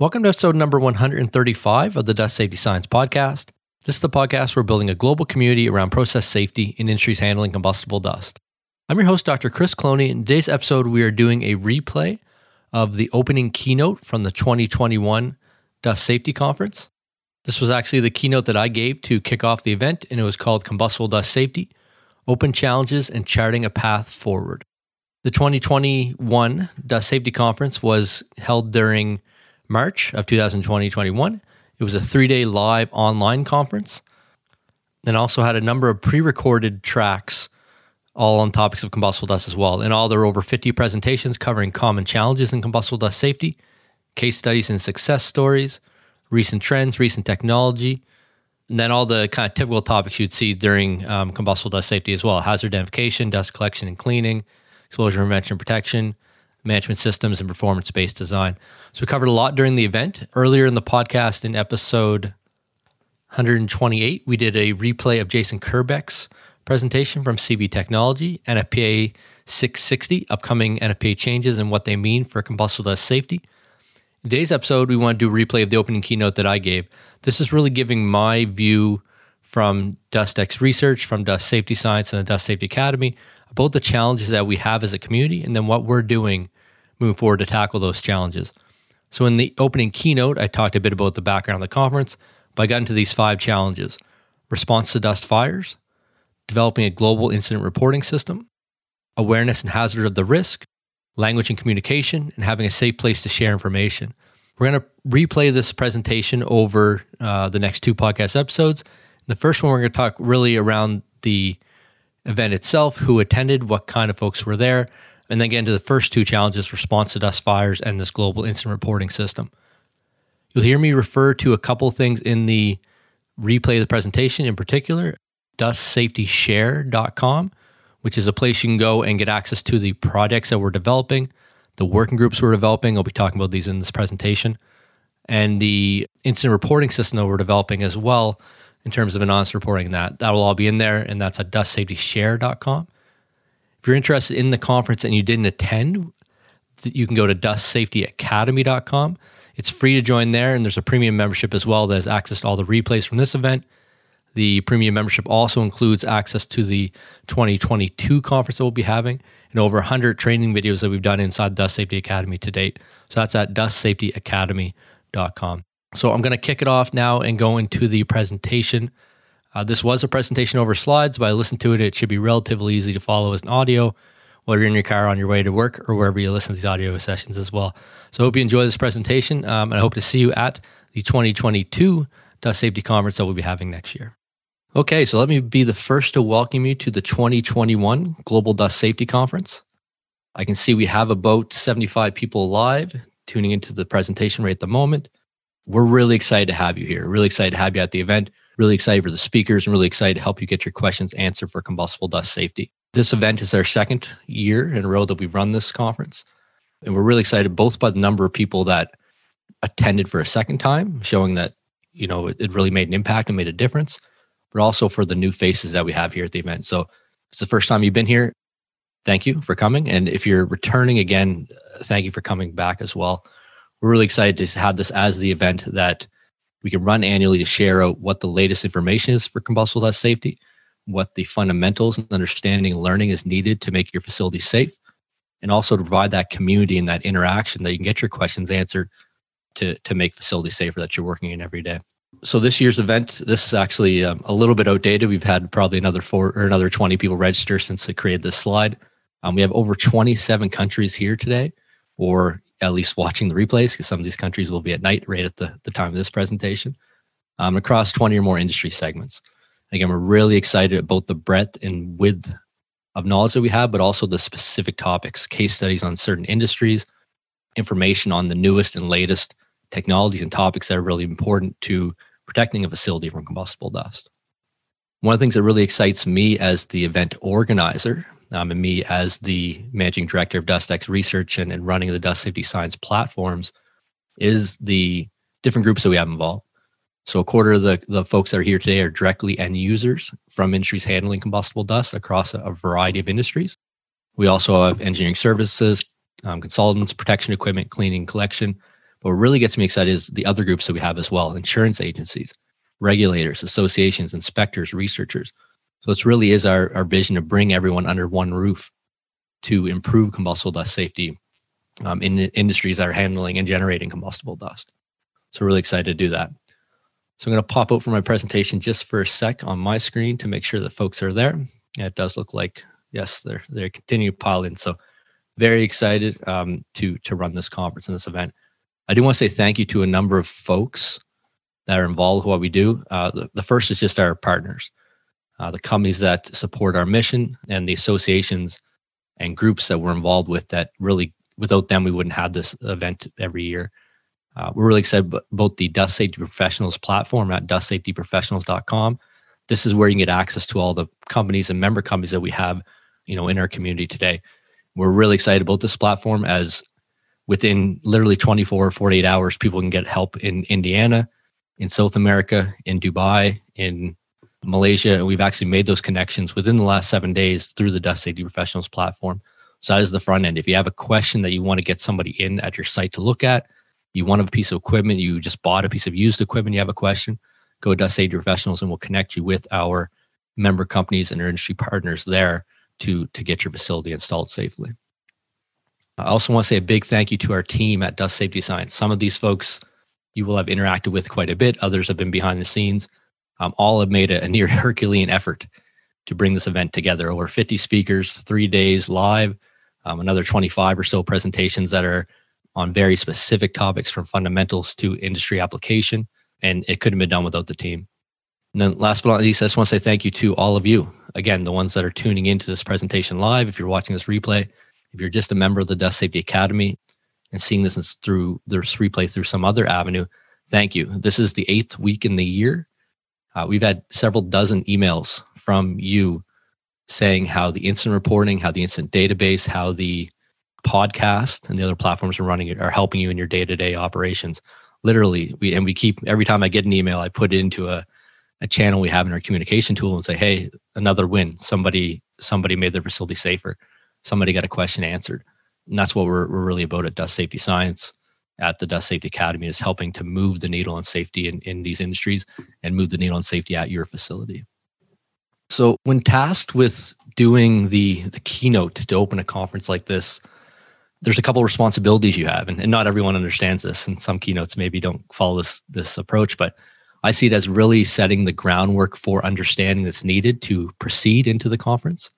Welcome to episode number 135 of the Dust Safety Science Podcast. This is the podcast where we're building a global community around process safety in industries handling combustible dust. I'm your host, Dr. Chris Cloney. In today's episode, we are doing a replay of the opening keynote from the 2021 Dust Safety Conference. This was actually the keynote that I gave to kick off the event, and it was called Combustible Dust Safety Open Challenges and Charting a Path Forward. The 2021 Dust Safety Conference was held during March of 2020-21. It was a three-day live online conference, and also had a number of pre-recorded tracks, all on topics of combustible dust as well. In all, there were over 50 presentations covering common challenges in combustible dust safety, case studies and success stories, recent trends, recent technology, and then all the kind of typical topics you'd see during um, combustible dust safety as well: hazard identification, dust collection and cleaning, exposure prevention and protection, management systems, and performance based design. So we covered a lot during the event. Earlier in the podcast, in episode 128, we did a replay of Jason Krbec's presentation from CV Technology, NFPA 660, upcoming NFPA changes and what they mean for combustible dust safety. In today's episode, we want to do a replay of the opening keynote that I gave. This is really giving my view from DustEx Research, from Dust Safety Science, and the Dust Safety Academy about the challenges that we have as a community and then what we're doing moving forward to tackle those challenges. So, in the opening keynote, I talked a bit about the background of the conference, but I got into these five challenges response to dust fires, developing a global incident reporting system, awareness and hazard of the risk, language and communication, and having a safe place to share information. We're going to replay this presentation over uh, the next two podcast episodes. The first one, we're going to talk really around the event itself, who attended, what kind of folks were there, and then get into the first two challenges response to dust fires and this global incident reporting system. You'll hear me refer to a couple things in the replay of the presentation, in particular, dustsafetyshare.com, which is a place you can go and get access to the projects that we're developing, the working groups we're developing. I'll be talking about these in this presentation, and the incident reporting system that we're developing as well in terms of anonymous reporting that. That will all be in there, and that's at dustsafetyshare.com. If you're interested in the conference and you didn't attend, you can go to dustsafetyacademy.com. It's free to join there, and there's a premium membership as well that has access to all the replays from this event. The premium membership also includes access to the 2022 conference that we'll be having and over 100 training videos that we've done inside Dust Safety Academy to date. So that's at dustsafetyacademy.com. So I'm going to kick it off now and go into the presentation. Uh, this was a presentation over slides, but I listened to it. It should be relatively easy to follow as an audio, whether you're in your car on your way to work or wherever you listen to these audio sessions as well. So I hope you enjoy this presentation, um, and I hope to see you at the 2022 Dust Safety Conference that we'll be having next year. Okay, so let me be the first to welcome you to the 2021 Global Dust Safety Conference. I can see we have about 75 people live tuning into the presentation right at the moment. We're really excited to have you here. Really excited to have you at the event really excited for the speakers and really excited to help you get your questions answered for combustible dust safety. This event is our second year in a row that we've run this conference. And we're really excited both by the number of people that attended for a second time, showing that, you know, it, it really made an impact and made a difference, but also for the new faces that we have here at the event. So it's the first time you've been here, thank you for coming. And if you're returning again, thank you for coming back as well. We're really excited to have this as the event that we can run annually to share out what the latest information is for combustible dust safety, what the fundamentals and understanding and learning is needed to make your facility safe, and also to provide that community and that interaction that you can get your questions answered to, to make facilities safer that you're working in every day. So this year's event, this is actually um, a little bit outdated. We've had probably another four or another 20 people register since I created this slide. Um, we have over 27 countries here today, or at least watching the replays because some of these countries will be at night right at the, the time of this presentation um, across 20 or more industry segments. Again, we're really excited about the breadth and width of knowledge that we have, but also the specific topics, case studies on certain industries, information on the newest and latest technologies and topics that are really important to protecting a facility from combustible dust. One of the things that really excites me as the event organizer um, and me as the managing director of DustEx Research and, and running the Dust Safety Science platforms is the different groups that we have involved. So a quarter of the, the folks that are here today are directly end users from industries handling combustible dust across a, a variety of industries. We also have engineering services, um, consultants, protection equipment, cleaning, collection, But what really gets me excited is the other groups that we have as well insurance agencies, regulators, associations, inspectors, researchers. So it really is our, our vision to bring everyone under one roof to improve combustible dust safety um, in industries that are handling and generating combustible dust. So really excited to do that. So I'm going to pop out for my presentation just for a sec on my screen to make sure that folks are there. Yeah, it does look like yes, they're they're continuing to pile in. So very excited um, to to run this conference and this event. I do want to say thank you to a number of folks that are involved with what we do. Uh, the, the, first is just our partners, uh, the companies that support our mission, and the associations and groups that we're involved with. That really, without them, we wouldn't have this event every year. Uh, we're really excited about the Dust Safety Professionals platform at dustsafetyprofessionals.com. This is where you can get access to all the companies and member companies that we have, you know, in our community today. We're really excited about this platform as within literally 24 or 48 hours, people can get help in Indiana, in South America, in Dubai, in Malaysia. And we've actually made those connections within the last seven days through the Dust Safety Professionals platform. So that is the front end. If you have a question that you want to get somebody in at your site to look at, you want a piece of equipment, you just bought a piece of used equipment, you have a question, go Dust Safety Professionals and we'll connect you with our member companies and our industry partners there to, to get your facility installed safely. I also want to say a big thank you to our team at Dust Safety Science. Some of these folks you will have interacted with quite a bit, others have been behind the scenes. Um, all have made a, a near Herculean effort to bring this event together. Over 50 speakers, three days live, um, another 25 or so presentations that are on very specific topics from fundamentals to industry application. And it couldn't have been done without the team. And then last but not least, I just want to say thank you to all of you. Again, the ones that are tuning into this presentation live, if you're watching this replay, if you're just a member of the Dust Safety Academy and seeing this through this replay through some other avenue, thank you. This is the eighth week in the year. Uh, we've had several dozen emails from you saying how the incident reporting, how the incident database, how the podcast and the other platforms are running it are helping you in your day-to-day operations. Literally, we and we keep every time I get an email, I put it into a a channel we have in our communication tool and say, hey, another win. Somebody somebody made their facility safer somebody got a question answered. And that's what we're, we're really about at Dust Safety Science at the Dust Safety Academy is helping to move the needle on safety in, in these industries and move the needle on safety at your facility. So when tasked with doing the the keynote to open a conference like this, there's a couple of responsibilities you have, and, and not everyone understands this. And some keynotes maybe don't follow this this approach, but I see it as really setting the groundwork for understanding that's needed to proceed into the conference.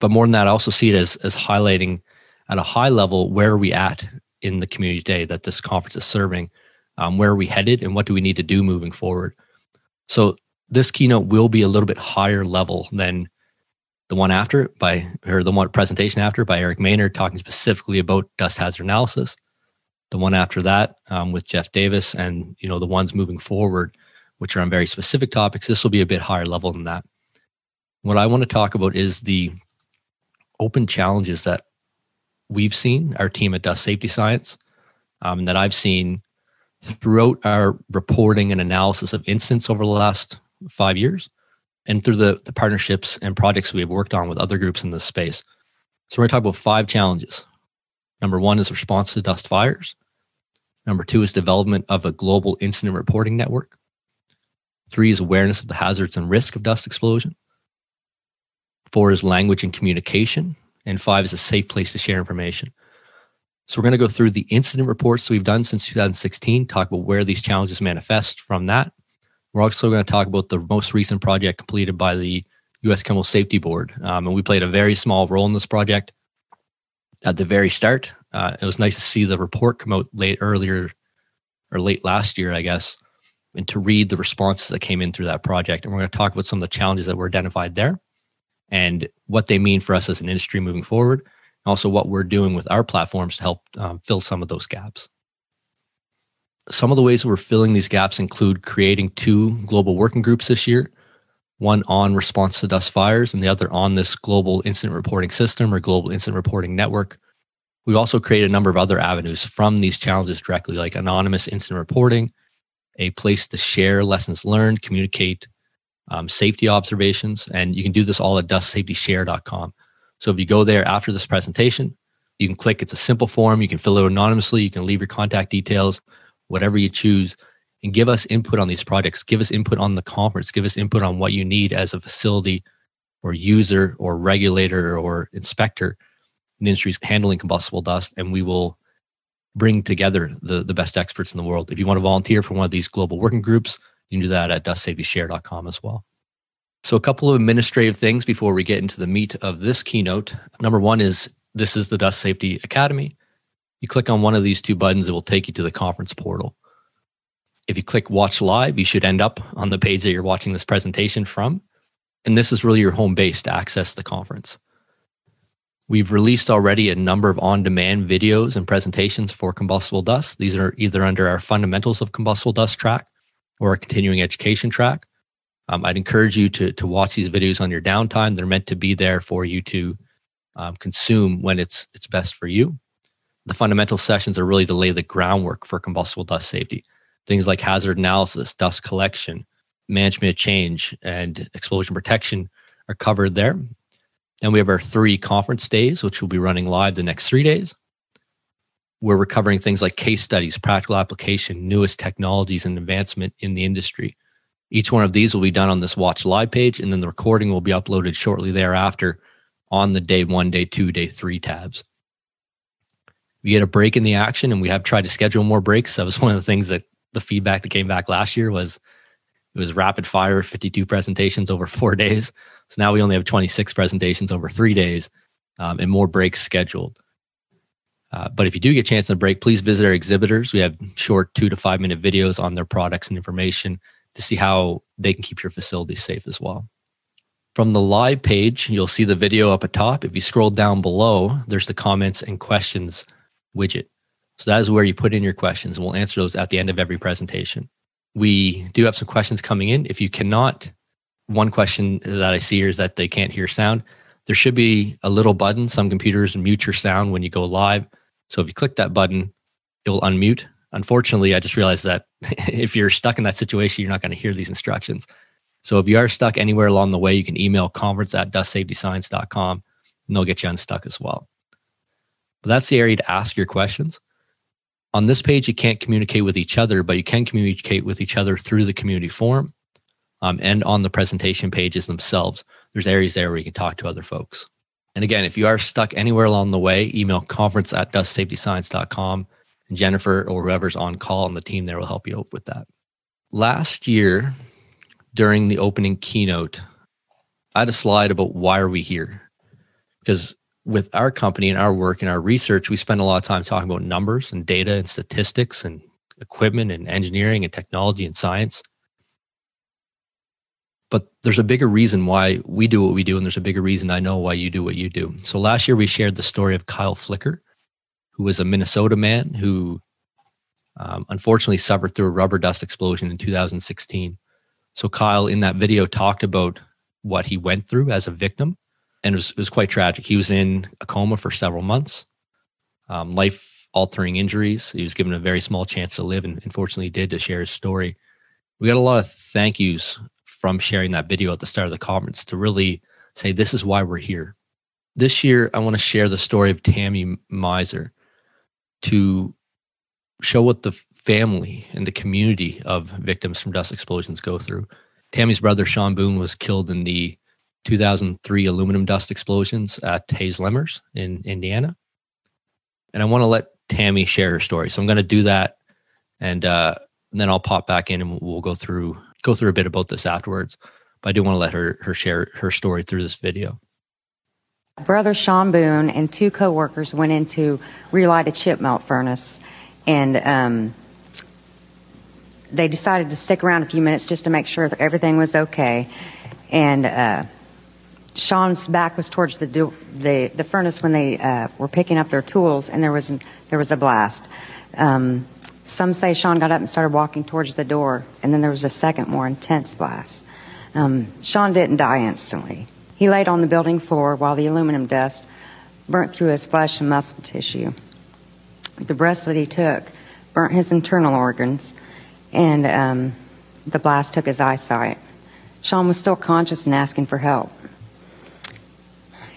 But more than that, I also see it as as highlighting at a high level where are we at in the community today that this conference is serving, um, where are we headed, and what do we need to do moving forward. So this keynote will be a little bit higher level than the one after by or the one presentation after by Eric Maynard talking specifically about dust hazard analysis. The one after that um, with Jeff Davis, and you know the ones moving forward, which are on very specific topics. This will be a bit higher level than that. What I want to talk about is the open challenges that we've seen, our team at Dust Safety Science, um, that I've seen throughout our reporting and analysis of incidents over the last five years, and through the, the partnerships and projects we have worked on with other groups in this space. So we're going to talk about five challenges. Number one is response to dust fires. Number two is development of a global incident reporting network. Three is awareness of the hazards and risk of dust explosion. Four is language and communication. And five is a safe place to share information. So we're going to go through the incident reports we've done since 2016, talk about where these challenges manifest from that. We're also going to talk about the most recent project completed by the U.S. Chemical Safety Board. Um, and we played a very small role in this project at the very start. Uh, it was nice to see the report come out late earlier or late last year, I guess, and to read the responses that came in through that project. And we're going to talk about some of the challenges that were identified there and what they mean for us as an industry moving forward. And also, what we're doing with our platforms to help um, fill some of those gaps. Some of the ways we're filling these gaps include creating two global working groups this year one on response to dust fires and the other on this global incident reporting system or global incident reporting network. We've also created a number of other avenues from these challenges directly, like anonymous incident reporting, a place to share lessons learned, communicate um, safety observations. And you can do this all at dustsafetyshare.com. So if you go there after this presentation, You can click, it's a simple form. You can fill it anonymously. You can leave your contact details, whatever you choose, and give us input on these projects. Give us input on the conference. Give us input on what you need as a facility or user or regulator or inspector in industries handling combustible dust. And we will bring together the, the best experts in the world. If you want to volunteer for one of these global working groups, you can do that at dustsafetyshare.com as well. So, a couple of administrative things before we get into the meat of this keynote. Number one is this is the Dust Safety Academy. You click on one of these two buttons, it will take you to the conference portal. If you click watch live, you should end up on the page that you're watching this presentation from. And this is really your home base to access the conference. We've released already a number of on demand videos and presentations for combustible dust. These are either under our fundamentals of combustible dust track or a continuing education track. Um, I'd encourage you to, to watch these videos on your downtime. They're meant to be there for you to um, consume when it's, it's best for you. The fundamental sessions are really to lay the groundwork for combustible dust safety. Things like hazard analysis, dust collection, management of change, and explosion protection are covered there. Then we have our three conference days, which will be running live the next three days we're covering things like case studies, practical application, newest technologies, and advancement in the industry. Each one of these will be done on this Watch Live page, and then the recording will be uploaded shortly thereafter on the day one, day two, day three tabs. We get a break in the action, and we have tried to schedule more breaks. That was one of the things that the feedback that came back last year was it was rapid fire, 52 presentations over four days. So now we only have 26 presentations over three days um, and more breaks scheduled. Uh, but if you do get a chance to break, please visit our exhibitors. We have short two to five minute videos on their products and information to see how they can keep your facility safe as well. From the live page, you'll see the video up at top. If you scroll down below, there's the comments and questions widget. So that is where you put in your questions, we'll answer those at the end of every presentation. We do have some questions coming in. If you cannot, one question that I see here is that they can't hear sound. There should be a little button. Some computers mute your sound when you go live. So if you click that button, it will unmute. Unfortunately, I just realized that if you're stuck in that situation, you're not going to hear these instructions. So if you are stuck anywhere along the way, you can email conference at dustsafetyscience.com and they'll get you unstuck as well. But that's the area to ask your questions. On this page, you can't communicate with each other, but you can communicate with each other through the community forum um, and on the presentation pages themselves. There's areas there where you can talk to other folks. And again, if you are stuck anywhere along the way, email conference at dustsafetyscience.com and Jennifer or whoever's on call on the team there will help you with that. Last year, during the opening keynote, I had a slide about why are we here? Because with our company and our work and our research, we spend a lot of time talking about numbers and data and statistics and equipment and engineering and technology and science but there's a bigger reason why we do what we do and there's a bigger reason i know why you do what you do. So last year we shared the story of kyle flicker who was a minnesota man who um, unfortunately suffered through a rubber dust explosion in 2016 so kyle in that video talked about what he went through as a victim and it was, it was quite tragic. He was in a coma for several months um, life altering injuries. He was given a very small chance to live and unfortunately did to share his story. We got a lot of thank yous from sharing that video at the start of the conference to really say, this is why we're here. This year, I want to share the story of Tammy Miser to show what the family and the community of victims from dust explosions go through. Tammy's brother, Sean Boone, was killed in the 2003 aluminum dust explosions at Hayes Lemmerz in Indiana. And I want to let Tammy share her story. So I'm going to do that. And, uh, and then I'll pop back in and we'll go through go through a bit about this afterwards. But I do want to let her her share her story through this video. Brother Sean Boone and two coworkers went in to relight a chip melt furnace, and um, they decided to stick around a few minutes just to make sure that everything was okay. And uh, Sean's back was towards the the, the furnace when they uh, were picking up their tools, and there was there was a blast. Um, some say Sean got up and started walking towards the door, and then there was a second, more intense blast. Um, Sean didn't die instantly. He laid on the building floor while the aluminum dust burnt through his flesh and muscle tissue. The breaths that he took burnt his internal organs, and um, the blast took his eyesight. Sean was still conscious and asking for help.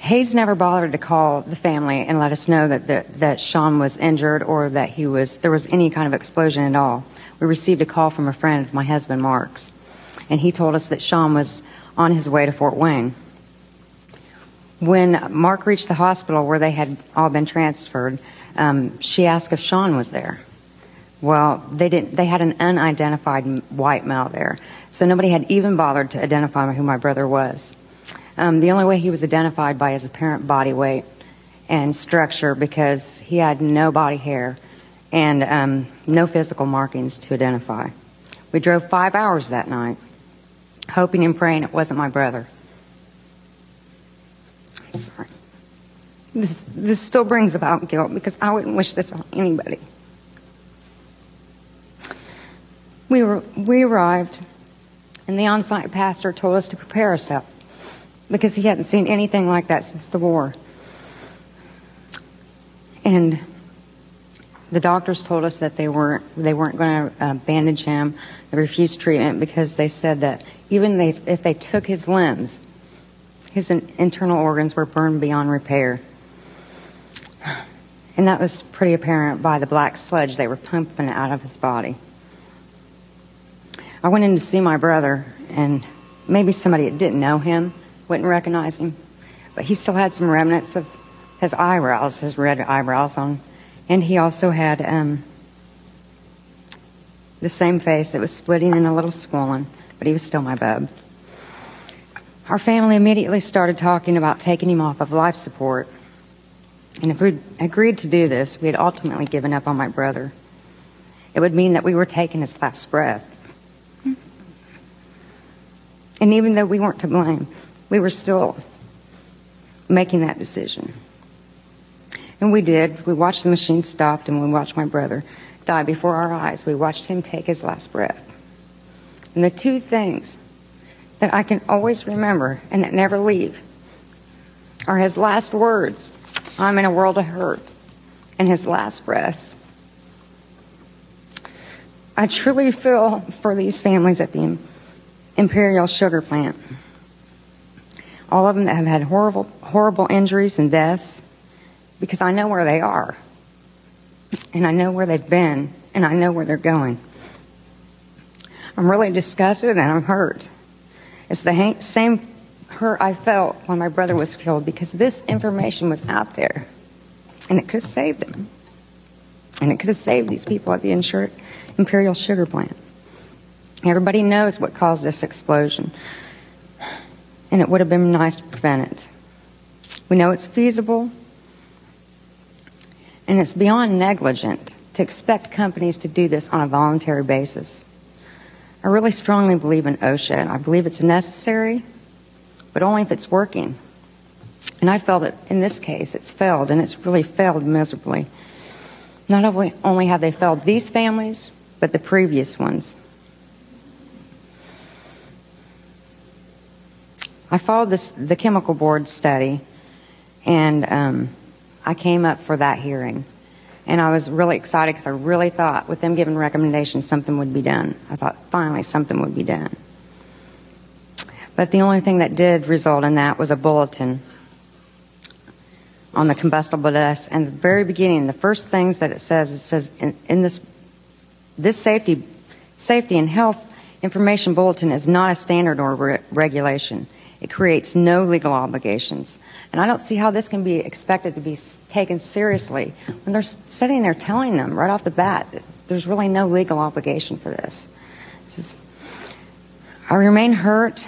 Hayes never bothered to call the family and let us know that, that, that Sean was injured or that he was, there was any kind of explosion at all. We received a call from a friend of my husband, Mark's, and he told us that Sean was on his way to Fort Wayne. When Mark reached the hospital where they had all been transferred, um, she asked if Sean was there. Well, they didn't. They had an unidentified white male there, so nobody had even bothered to identify who my brother was. Um, the only way he was identified by his apparent body weight and structure because he had no body hair and um, no physical markings to identify. We drove five hours that night, hoping and praying it wasn't my brother. Sorry. This, this still brings about guilt because I wouldn't wish this on anybody. We, were, we arrived, and the on site pastor told us to prepare ourselves because he hadn't seen anything like that since the war. And the doctors told us that they weren't they weren't going to uh, bandage him. They refused treatment because they said that even they, if they took his limbs, his in, internal organs were burned beyond repair. And that was pretty apparent by the black sludge they were pumping out of his body. I went in to see my brother, and maybe somebody that didn't know him wouldn't recognize him. But he still had some remnants of his eyebrows, his red eyebrows on. And he also had um, the same face. It was splitting and a little swollen, but he was still my bub. Our family immediately started talking about taking him off of life support. And if we agreed to do this, we had ultimately given up on my brother. It would mean that we were taking his last breath. And even though we weren't to blame, we were still making that decision. And we did. We watched the machine stop and we watched my brother die before our eyes. We watched him take his last breath. And the two things that I can always remember and that never leave are his last words I'm in a world of hurt, and his last breaths. I truly feel for these families at the Imperial Sugar Plant all of them that have had horrible, horrible injuries and deaths, because I know where they are, and I know where they've been, and I know where they're going. I'm really disgusted and I'm hurt. It's the same hurt I felt when my brother was killed because this information was out there, and it could have saved him, and it could have saved these people at the Imperial Sugar Plant. Everybody knows what caused this explosion and it would have been nice to prevent it. We know it's feasible, and it's beyond negligent to expect companies to do this on a voluntary basis. I really strongly believe in OSHA, and I believe it's necessary, but only if it's working. And I felt that in this case, it's failed, and it's really failed miserably. Not only have they failed these families, but the previous ones. I followed this, the chemical board study, and um, I came up for that hearing. And I was really excited because I really thought, with them giving recommendations, something would be done. I thought finally something would be done. But the only thing that did result in that was a bulletin on the combustible dust. And the very beginning, the first things that it says, it says in, in this this safety safety and health information bulletin is not a standard or re- regulation. It creates no legal obligations. And I don't see how this can be expected to be taken seriously when they're sitting there telling them right off the bat that there's really no legal obligation for this. this is, I remain hurt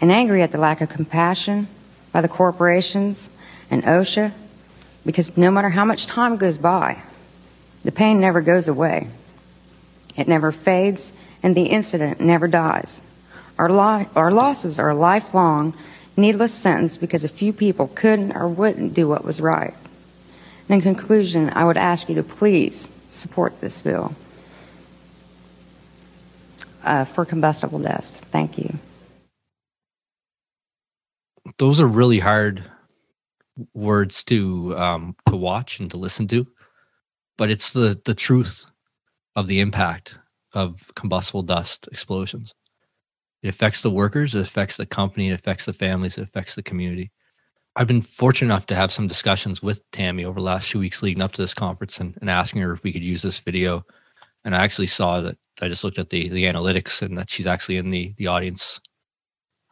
and angry at the lack of compassion by the corporations and OSHA because no matter how much time goes by, the pain never goes away. It never fades, and the incident never dies. Our, lo- our losses are a lifelong, needless sentence because a few people couldn't or wouldn't do what was right. And in conclusion, I would ask you to please support this bill uh, for combustible dust. Thank you. Those are really hard words to um, to watch and to listen to, but it's the the truth of the impact of combustible dust explosions. It affects the workers, it affects the company, it affects the families, it affects the community. I've been fortunate enough to have some discussions with Tammy over the last few weeks leading up to this conference and, and asking her if we could use this video. And I actually saw that I just looked at the the analytics and that she's actually in the the audience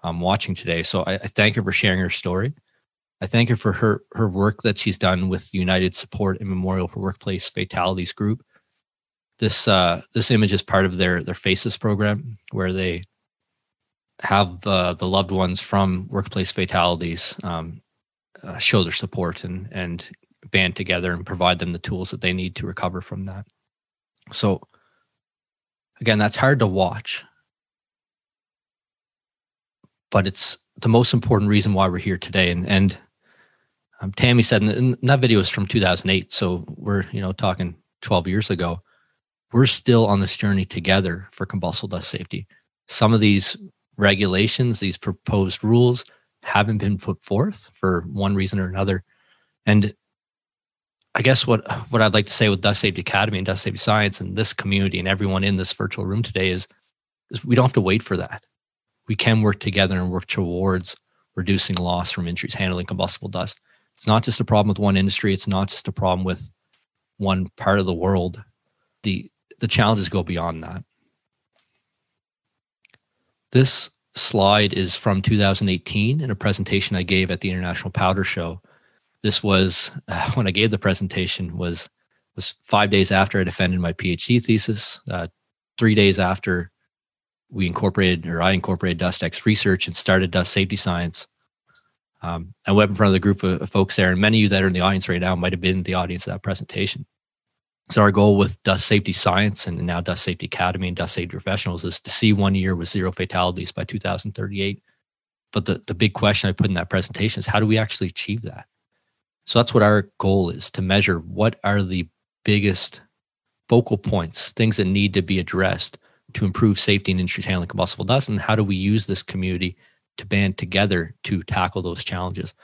um, watching today. So I, I thank her for sharing her story. I thank her for her her work that she's done with United Support and Memorial for Workplace Fatalities Group. This uh, this image is part of their their Faces program, where they have uh, the loved ones from workplace fatalities um, uh, show their support and and band together and provide them the tools that they need to recover from that. So again, that's hard to watch, but it's the most important reason why we're here today. And and um, Tammy said, and that video is from 2008, so we're you know talking 12 years ago. We're still on this journey together for combustible dust safety. Some of these regulations, these proposed rules, haven't been put forth for one reason or another. And I guess what what I'd like to say with Dust Safety Academy and Dust Safety Science and this community and everyone in this virtual room today is, is we don't have to wait for that. We can work together and work towards reducing loss from injuries handling combustible dust. It's not just a problem with one industry. It's not just a problem with one part of the world. The the challenges go beyond that. This slide is from 2018 in a presentation I gave at the International Powder Show. This was uh, when I gave the presentation was was five days after I defended my PhD thesis, uh, three days after we incorporated or I incorporated DustEx research and started Dust Safety Science. Um, I went in front of the group of, folks there, and many of you that are in the audience right now might have been the audience of that presentation. So our goal with Dust Safety Science and now Dust Safety Academy and Dust Safety Professionals is to see one year with zero fatalities by 2038. But the, the big question I put in that presentation is how do we actually achieve that? So that's what our goal is to measure what are the biggest focal points, things that need to be addressed to improve safety in industries handling combustible dust, and how do we use this community to band together to tackle those challenges?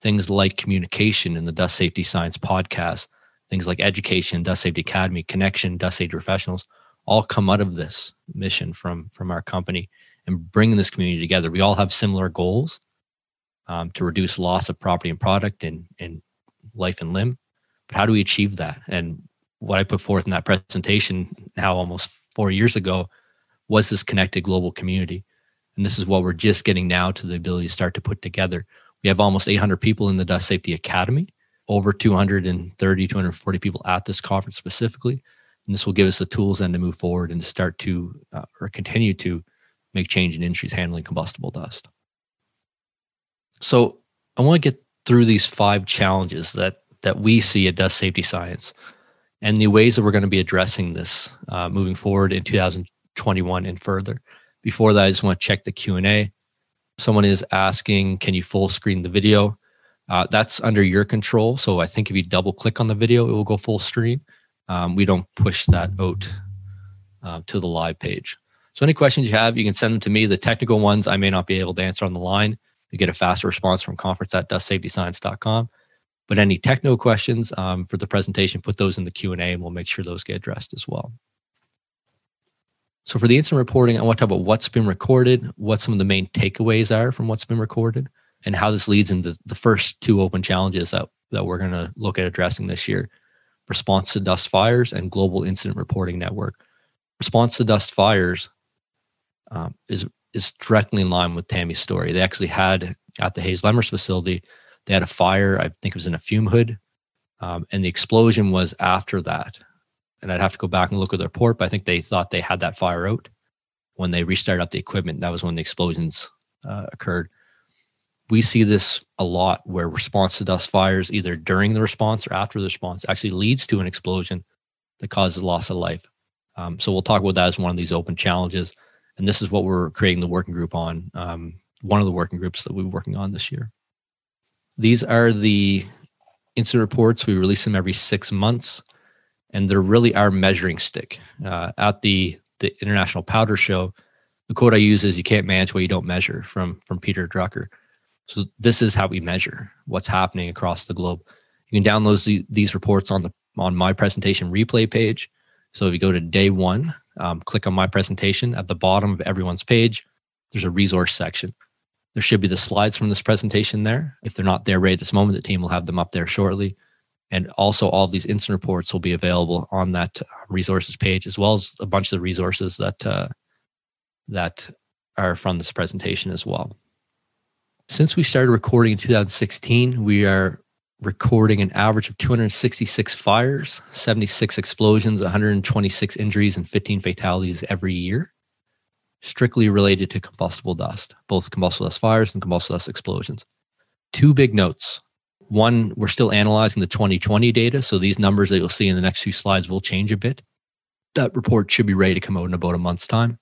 Things like communication in the Dust Safety Science podcast, things like education, Dust Safety Academy, Connection, Dust Safety Professionals, all come out of this mission from from our company and bringing this community together. We all have similar goals um, to reduce loss of property and product and and life and limb. But how do we achieve that? And what I put forth in that presentation now almost four years ago was this connected global community. And this is what we're just getting now to the ability to start to put together. We have almost 800 people in the Dust Safety Academy over 230, 240 people at this conference specifically. And this will give us the tools then to move forward and to start to uh, or continue to make change in industries handling combustible dust. So I want to get through these five challenges that that we see at Dust Safety Science and the ways that we're going to be addressing this uh, moving forward in 2021 and further. Before that, I just want to check the Q&A. Someone is asking, can you full screen the video? Uh, that's under your control. So I think if you double click on the video, it will go full screen. Um, we don't push that out uh, to the live page. So any questions you have, you can send them to me. The technical ones I may not be able to answer on the line. You get a faster response from conference at dustsafetyscience.com. But any technical questions um, for the presentation, put those in the Q&A and we'll make sure those get addressed as well. So for the incident reporting, I want to talk about what's been recorded, what some of the main takeaways are from what's been recorded and how this leads into the first two open challenges that, that we're going to look at addressing this year. Response to dust fires and global incident reporting network. Response to dust fires um, is is directly in line with tammy's story. They actually had at the Hayes-Lemmerz facility they had a fire i think it was in a fume hood um, and the explosion was after that. And i'd have to go back and look at the report but i think they thought they had that fire out when they restarted up the equipment. That was when the explosions uh, occurred we see this a lot where response to dust fires, either during the response or after the response, actually leads to an explosion that causes loss of life. Um, so we'll talk about that as one of these open challenges. And this is what we're creating the working group on, um, one of the working groups that we're working on this year. These are the incident reports. We release them every six months, and they're really our measuring stick. Uh, at the, the International Powder Show, the quote I use is "You can't manage what you don't measure." From from Peter Drucker. So this is how we measure what's happening across the globe. You can download the, these reports on the on my presentation replay page. So if you go to day one, um, click on my presentation at the bottom of everyone's page. There's a resource section. There should be the slides from this presentation there. If they're not there right at this moment, the team will have them up there shortly. And also, all these incident reports will be available on that resources page, as well as a bunch of the resources that uh, that are from this presentation as well. Since we started recording in 2016, we are recording an average of 266 fires, 76 explosions, 126 injuries, and 15 fatalities every year, strictly related to combustible dust, both combustible dust fires and combustible dust explosions. Two big notes. One, we're still analyzing the 2020 data, so these numbers that you'll see in the next few slides will change a bit. That report should be ready to come out in about a month's time.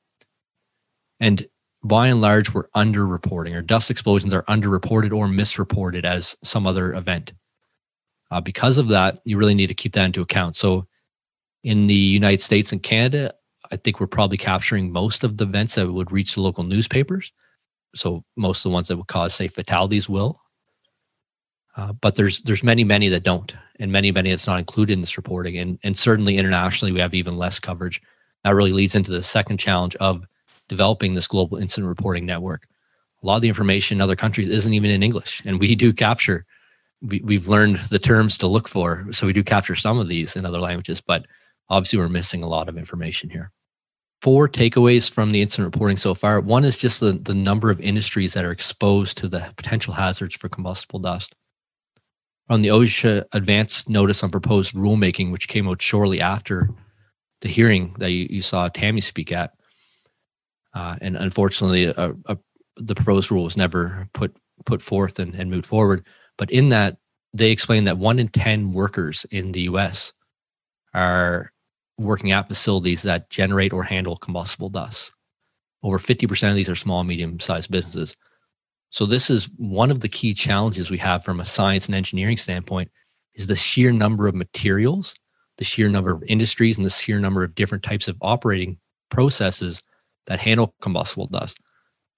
And by and large, we're underreporting, or dust explosions are underreported or misreported as some other event. Uh, because of that, you really need to keep that into account. So, in the United States and Canada, I think we're probably capturing most of the events that would reach the local newspapers. So, most of the ones that would cause, say, fatalities will. Uh, but there's there's many many that don't, and many many that's not included in this reporting, and and certainly internationally we have even less coverage. That really leads into the second challenge of developing this global incident reporting network. A lot of the information in other countries isn't even in English, and we do capture. We, we've learned the terms to look for, so we do capture some of these in other languages, but obviously we're missing a lot of information here. Four takeaways from the incident reporting so far. One is just the, the number of industries that are exposed to the potential hazards for combustible dust. On the OSHA advanced notice on proposed rulemaking, which came out shortly after the hearing that you, you saw Tammy speak at, uh, and unfortunately, a, a, the proposed rule was never put put forth and, and moved forward. But in that, they explain that one in ten workers in the U.S. are working at facilities that generate or handle combustible dust. Over 50% of these are small, medium sized businesses. So this is one of the key challenges we have from a science and engineering standpoint is the sheer number of materials, the sheer number of industries, and the sheer number of different types of operating processes that handle combustible dust.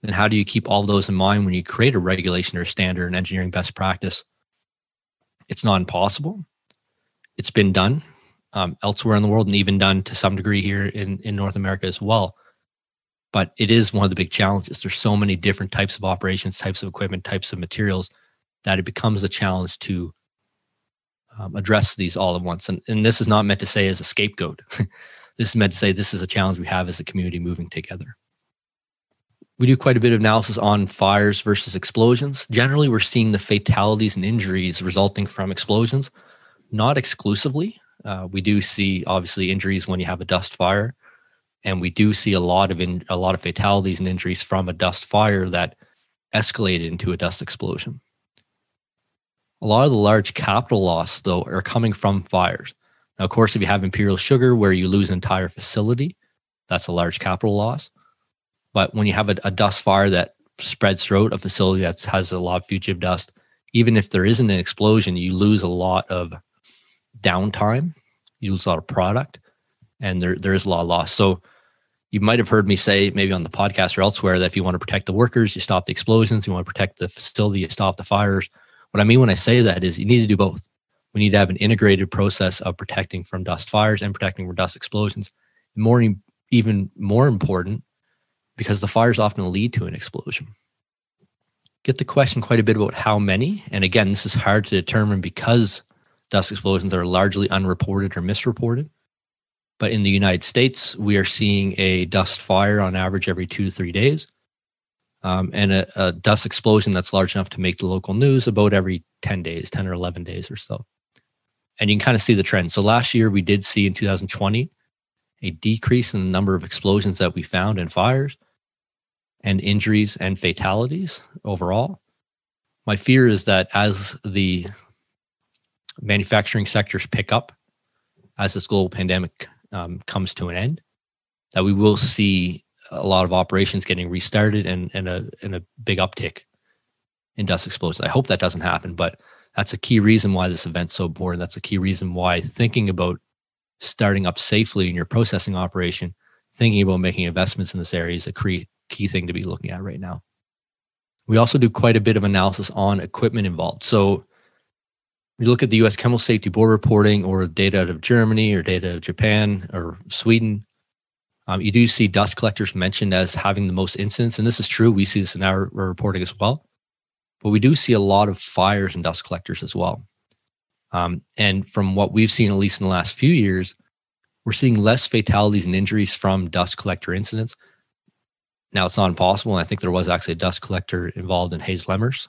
And how do you keep all those in mind when you create a regulation or standard and engineering best practice? It's not impossible. It's been done um, elsewhere in the world and even done to some degree here in, in North America as well. But it is one of the big challenges. There's so many different types of operations, types of equipment, types of materials that it becomes a challenge to um, address these all at once. And, and this is not meant to say as a scapegoat. This is meant to say this is a challenge we have as a community moving together. We do quite a bit of analysis on fires versus explosions. Generally, we're seeing the fatalities and injuries resulting from explosions, not exclusively. Uh, we do see obviously injuries when you have a dust fire, and we do see a lot of in, a lot of fatalities and injuries from a dust fire that escalated into a dust explosion. A lot of the large capital loss, though, are coming from fires. Now, of course, if you have imperial sugar where you lose an entire facility, that's a large capital loss. But when you have a, a dust fire that spreads throughout a facility that has a lot of fugitive dust, even if there isn't an explosion, you lose a lot of downtime, you lose a lot of product, and there, there is a lot of loss. So you might have heard me say, maybe on the podcast or elsewhere, that if you want to protect the workers, you stop the explosions. You want to protect the facility, you stop the fires. What I mean when I say that is you need to do both we need to have an integrated process of protecting from dust fires and protecting from dust explosions. More, even more important, because the fires often lead to an explosion. Get the question quite a bit about how many. And again, this is hard to determine because dust explosions are largely unreported or misreported. But in the United States, we are seeing a dust fire on average every two to three days. Um, and a, a, dust explosion that's large enough to make the local news about every 10 days, 10 or 11 days or so and you can kind of see the trend. So last year we did see in 2020 a decrease in the number of explosions that we found and fires and injuries and fatalities overall. My fear is that as the manufacturing sectors pick up, as this global pandemic um, comes to an end, that we will see a lot of operations getting restarted and, and a and a big uptick in dust explosions. I hope that doesn't happen, but that's a key reason why this event's so important. That's a key reason why thinking about starting up safely in your processing operation, thinking about making investments in this area is a key, thing to be looking at right now. We also do quite a bit of analysis on equipment involved. So you look at the US Chemical Safety Board reporting or data out of Germany or data of Japan or Sweden, Um, you do see dust collectors mentioned as having the most incidents, and this is true. We see this in our reporting as well. But we do see a lot of fires and dust collectors as well. Um, and from what we've seen, at least in the last few years, we're seeing less fatalities and injuries from dust collector incidents. Now, it's not impossible. I think there was actually a dust collector involved in Hayes Lemmerz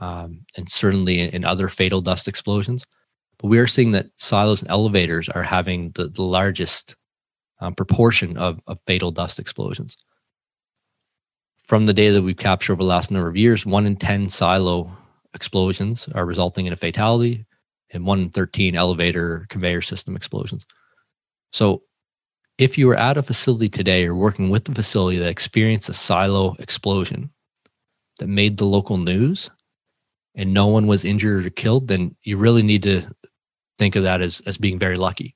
um, and certainly in, in, other fatal dust explosions. But we are seeing that silos and elevators are having the, the largest um, proportion of, of fatal dust explosions. From the data that we've captured over the last number of years, one in 10 silo explosions are resulting in a fatality, and one in 13 elevator conveyor system explosions. So, if you were at a facility today or working with the facility that experienced a silo explosion that made the local news and no one was injured or killed, then you really need to think of that as, as being very lucky.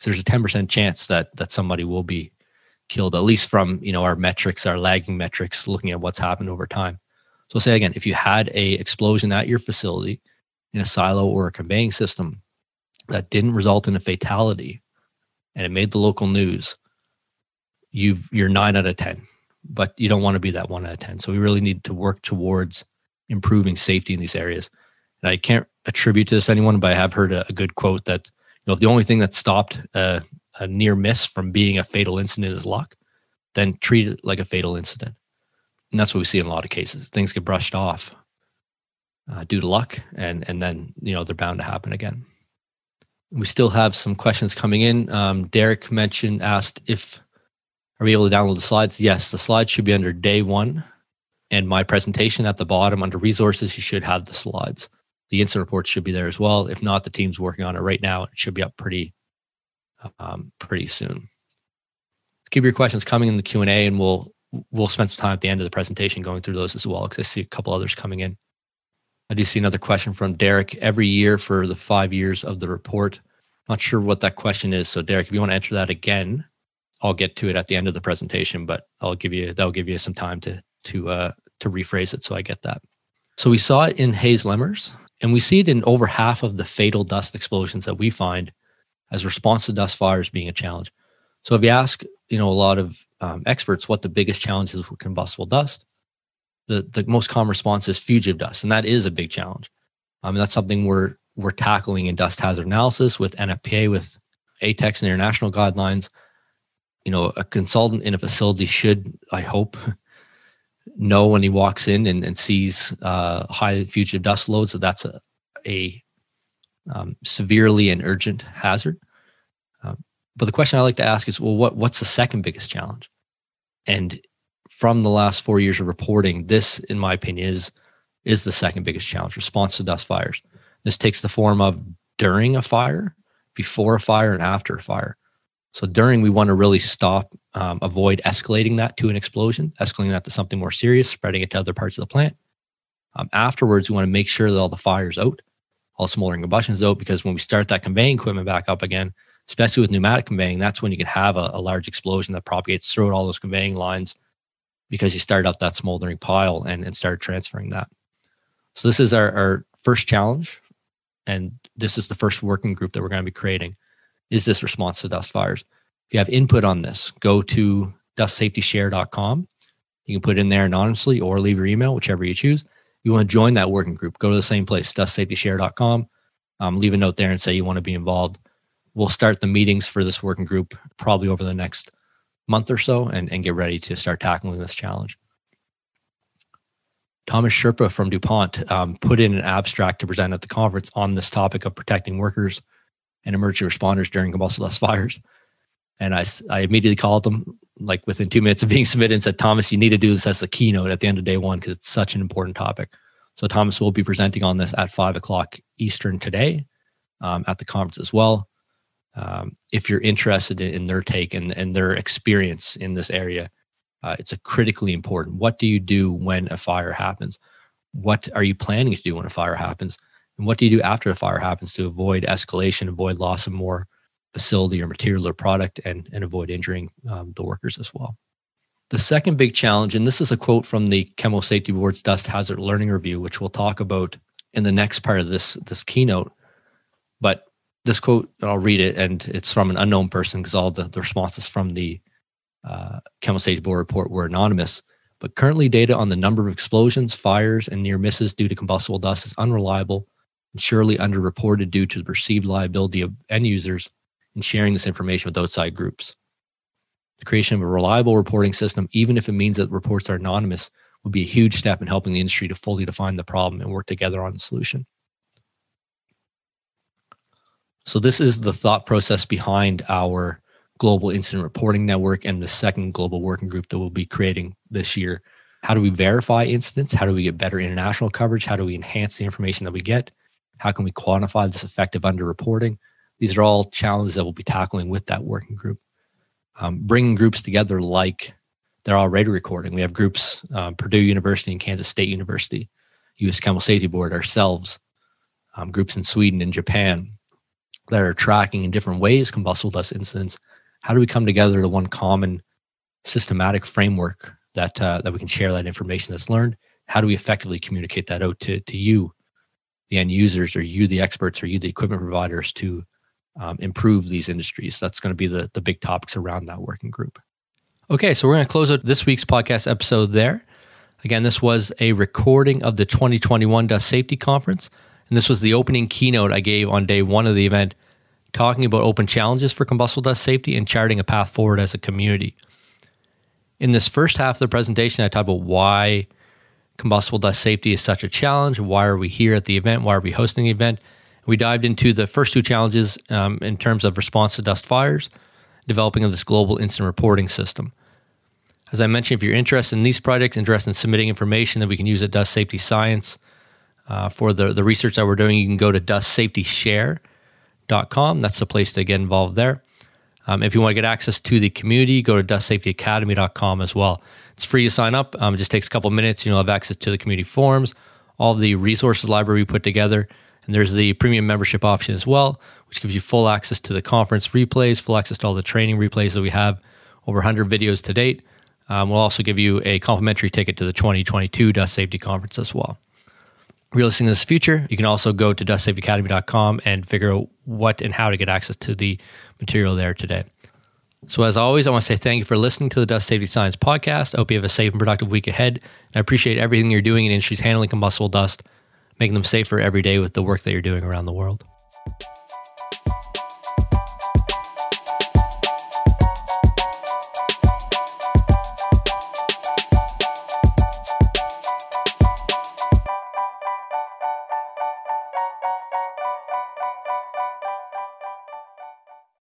So there's a 10% chance that that somebody will be killed, at least from you know our metrics, our lagging metrics, looking at what's happened over time. So say again, if you had a explosion at your facility in a silo or a conveying system that didn't result in a fatality and it made the local news, you you're nine out of ten. But you don't want to be that one out of ten. So we really need to work towards improving safety in these areas. And I can't attribute to this anyone, but I have heard a, a good quote that you know the only thing that stopped uh, a near miss from being a fatal incident is luck, then treat it like a fatal incident. And that's what we see in a lot of cases. Things get brushed off uh, due to luck, and and then you know they're bound to happen again. We still have some questions coming in. Um, Derek mentioned asked if are we able to download the slides? Yes, the slides should be under day one, and my presentation at the bottom under resources. You should have the slides. The incident report should be there as well. If not, the team's working on it right now. It should be up pretty um, pretty soon. Keep your questions coming in the Q and A, and we'll we'll spend some time at the end of the presentation going through those as well because I see a couple others coming in. I do see another question from Derek. Every year for the five years of the report. Not sure what that question is. So Derek, if you want to answer that again, I'll get to it at the end of the presentation, but I'll give you that'll give you some time to to uh, to rephrase it so I get that. So we saw it in Hayes Lemmerz, and we see it in over half of the fatal dust explosions that we find as response to dust fires being a challenge. So if you ask, you know, a lot of um, experts what the biggest challenge is with combustible dust, the the most common response is fugitive dust, and that is a big challenge. I um, mean, that's something we're we're tackling in dust hazard analysis with NFPA, with ATEX and international guidelines. You know, a consultant in a facility should, I hope, know when he walks in and, and sees uh, high fugitive dust loads that that's a, a um, severely and urgent hazard. Uh, but the question I like to ask is, well, what what's the second biggest challenge? And from the last four years of reporting, this, in my opinion, is is the second biggest challenge: response to dust fires. This takes the form of during a fire, before a fire, and after a fire. So during, we want to really stop, um, avoid escalating that to an explosion, escalating that to something more serious, spreading it to other parts of the plant. Um, afterwards, we want to make sure that all the fire's out all smoldering combustions though, because when we start that conveying equipment back up again, especially with pneumatic conveying, that's when you can have a, a large explosion that propagates throughout all those conveying lines because you start up that smoldering pile and, and start transferring that. So this is our, our first challenge. And this is the first working group that we're going to be creating is this response to dust fires. If you have input on this, go to dustsafetyshare.com. You can put it in there anonymously or leave your email, whichever you choose you want to join that working group, go to the same place, dustsafetyshare.com. Um, leave a note there and say you want to be involved. We'll start the meetings for this working group probably over the next month or so and, and get ready to start tackling this challenge. Thomas Sherpa from DuPont um, put in an abstract to present at the conference on this topic of protecting workers and emergency responders during combustible dust fires. And I, I immediately called them like within two minutes of being submitted and said, Thomas, you need to do this as the keynote at the end of day one because it's such an important topic. So Thomas will be presenting on this at five o'clock Eastern today um, at the conference as well. Um, if you're interested in, in, their take and, and their experience in this area, uh, it's a critically important. What do you do when a fire happens? What are you planning to do when a fire happens? And what do you do after a fire happens to avoid escalation, avoid loss of more facility or material or product and, and avoid injuring um, the workers as well. The second big challenge, and this is a quote from the Chemical Safety Board's Dust Hazard Learning Review, which we'll talk about in the next part of this, this keynote. But this quote, I'll read it, and it's from an unknown person because all the, the responses from the uh, Chemical Safety Board report were anonymous. But currently, data on the number of explosions, fires, and near misses due to combustible dust is unreliable and surely underreported due to the perceived liability of end users in sharing this information with outside groups. The creation of a reliable reporting system, even if it means that reports are anonymous, would be a huge step in helping the industry to fully define the problem and work together on the solution. So, this is the thought process behind our global incident reporting network and the second global working group that we'll be creating this year. How do we verify incidents? How do we get better international coverage? How do we enhance the information that we get? How can we quantify this effective underreporting? These are all challenges that we'll be tackling with that working group. Um, bringing groups together like they're already recording. We have groups, um, Purdue University and Kansas State University, U.S. Chemical Safety Board, ourselves, um, groups in Sweden and Japan that are tracking in different ways combustible dust incidents how do we come together to one common systematic framework that uh, that we can share that information that's learned how do we effectively communicate that out to, to you the end users or you the experts or you the equipment providers to um, improve these industries that's going to be the, the big topics around that working group okay so we're going to close out this week's podcast episode there again this was a recording of the 2021 dust safety conference and this was the opening keynote i gave on day one of the event talking about open challenges for combustible dust safety and charting a path forward as a community. In this first half of the presentation, I talked about why combustible dust safety is such a challenge. Why are we here at the event? Why are we hosting the event? We dived into the first two challenges um, in terms of response to dust fires, developing of this global incident reporting system. As I mentioned, if you're interested in these projects, interested in submitting information that we can use at Dust Safety Science uh, for the, the research that we're doing, you can go to Dust Safety Share dustsafetyacademy.com. That's the place to get involved there. Um, if you want to get access to the community, go to dustsafetyacademy.com as well. It's free to sign up. Um, it just takes a couple minutes. You'll have access to the community forums, all the resources library we put together. And there's the premium membership option as well, which gives you full access to the conference replays, full access to all the training replays that we have, over 100 videos to date. Um, we'll also give you a complimentary ticket to the 2022 Dust Safety Conference as well listening to this future, you can also go to dustsafetyacademy.com and figure out what and how to get access to the material there today. So, as always, I want to say thank you for listening to the Dust Safety Science podcast. I hope you have a safe and productive week ahead. And I appreciate everything you're doing in industries handling combustible dust, making them safer every day with the work that you're doing around the world.